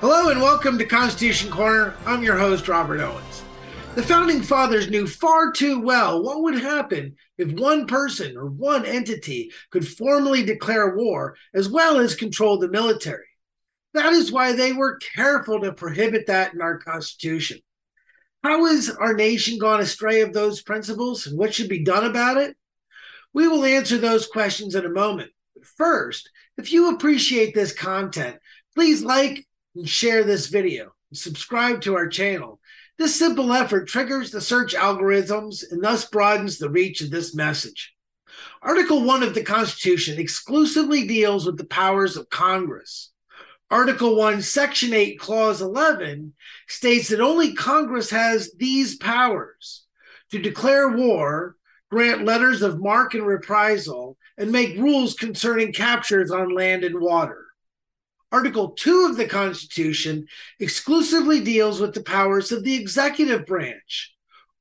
Hello and welcome to Constitution Corner. I'm your host, Robert Owens. The founding fathers knew far too well what would happen if one person or one entity could formally declare war as well as control the military. That is why they were careful to prohibit that in our Constitution. How has our nation gone astray of those principles and what should be done about it? We will answer those questions in a moment. But first, if you appreciate this content, please like and share this video subscribe to our channel. This simple effort triggers the search algorithms and thus broadens the reach of this message. Article 1 of the Constitution exclusively deals with the powers of Congress. Article 1, Section 8, Clause 11 states that only Congress has these powers to declare war, grant letters of marque and reprisal, and make rules concerning captures on land and water. Article 2 of the Constitution exclusively deals with the powers of the executive branch.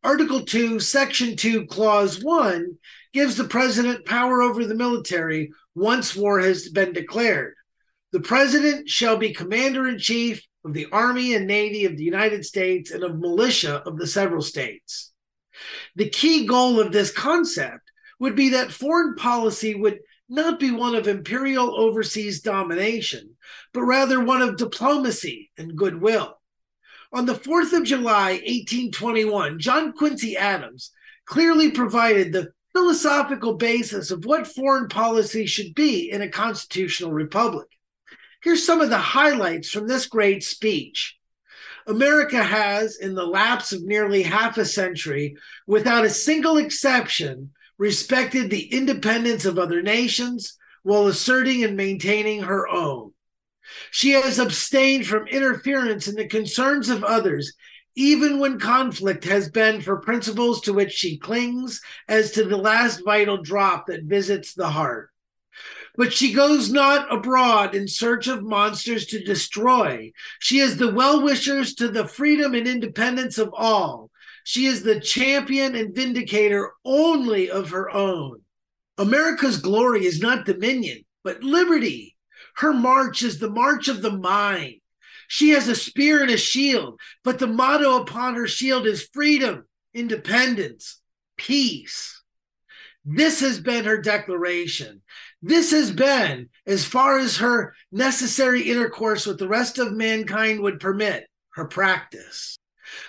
Article 2, Section 2, Clause 1 gives the president power over the military once war has been declared. The president shall be commander in chief of the Army and Navy of the United States and of militia of the several states. The key goal of this concept would be that foreign policy would not be one of imperial overseas domination, but rather one of diplomacy and goodwill. On the 4th of July, 1821, John Quincy Adams clearly provided the philosophical basis of what foreign policy should be in a constitutional republic. Here's some of the highlights from this great speech. America has, in the lapse of nearly half a century, without a single exception, respected the independence of other nations while asserting and maintaining her own. She has abstained from interference in the concerns of others, even when conflict has been for principles to which she clings as to the last vital drop that visits the heart. But she goes not abroad in search of monsters to destroy. She is the well wishers to the freedom and independence of all. She is the champion and vindicator only of her own. America's glory is not dominion, but liberty. Her march is the march of the mind. She has a spear and a shield, but the motto upon her shield is freedom, independence, peace. This has been her declaration. This has been, as far as her necessary intercourse with the rest of mankind would permit, her practice.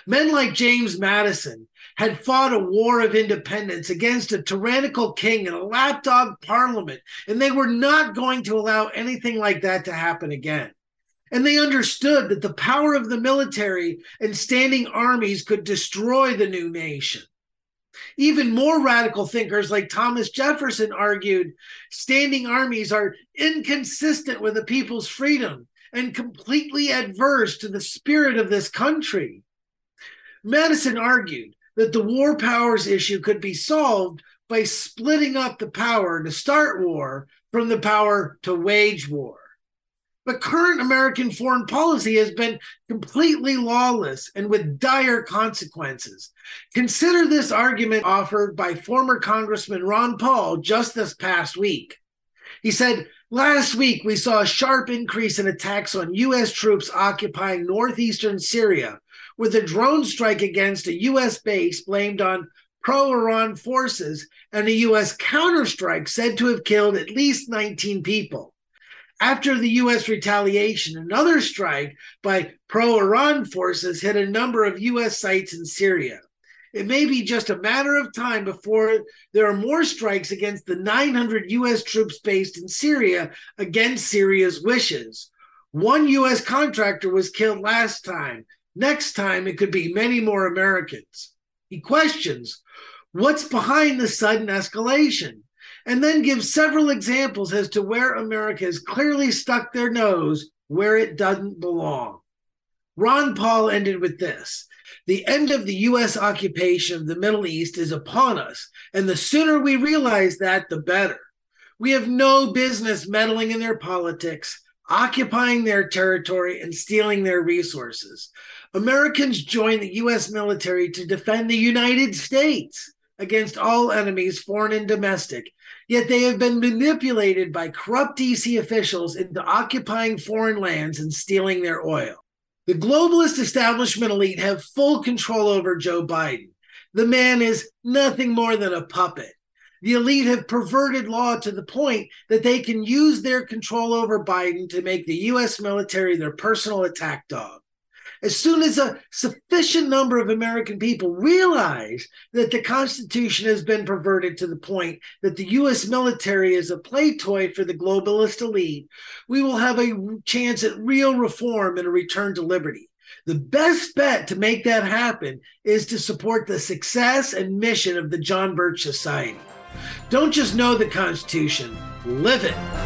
Men like James Madison had fought a war of independence against a tyrannical king and a lapdog parliament, and they were not going to allow anything like that to happen again. And they understood that the power of the military and standing armies could destroy the new nation. Even more radical thinkers like Thomas Jefferson argued standing armies are inconsistent with the people's freedom and completely adverse to the spirit of this country. Madison argued that the war powers issue could be solved by splitting up the power to start war from the power to wage war. But current American foreign policy has been completely lawless and with dire consequences. Consider this argument offered by former Congressman Ron Paul just this past week. He said, Last week, we saw a sharp increase in attacks on U.S. troops occupying northeastern Syria, with a drone strike against a U.S. base blamed on pro Iran forces and a U.S. counterstrike said to have killed at least 19 people. After the U.S. retaliation, another strike by pro Iran forces hit a number of U.S. sites in Syria. It may be just a matter of time before there are more strikes against the 900 U.S. troops based in Syria against Syria's wishes. One U.S. contractor was killed last time. Next time, it could be many more Americans. He questions what's behind the sudden escalation and then gives several examples as to where America has clearly stuck their nose where it doesn't belong. Ron Paul ended with this The end of the U.S. occupation of the Middle East is upon us, and the sooner we realize that, the better. We have no business meddling in their politics, occupying their territory, and stealing their resources. Americans joined the U.S. military to defend the United States against all enemies, foreign and domestic. Yet they have been manipulated by corrupt DC officials into occupying foreign lands and stealing their oil. The globalist establishment elite have full control over Joe Biden. The man is nothing more than a puppet. The elite have perverted law to the point that they can use their control over Biden to make the U.S. military their personal attack dog. As soon as a sufficient number of American people realize that the Constitution has been perverted to the point that the U.S. military is a play toy for the globalist elite, we will have a chance at real reform and a return to liberty. The best bet to make that happen is to support the success and mission of the John Birch Society. Don't just know the Constitution, live it.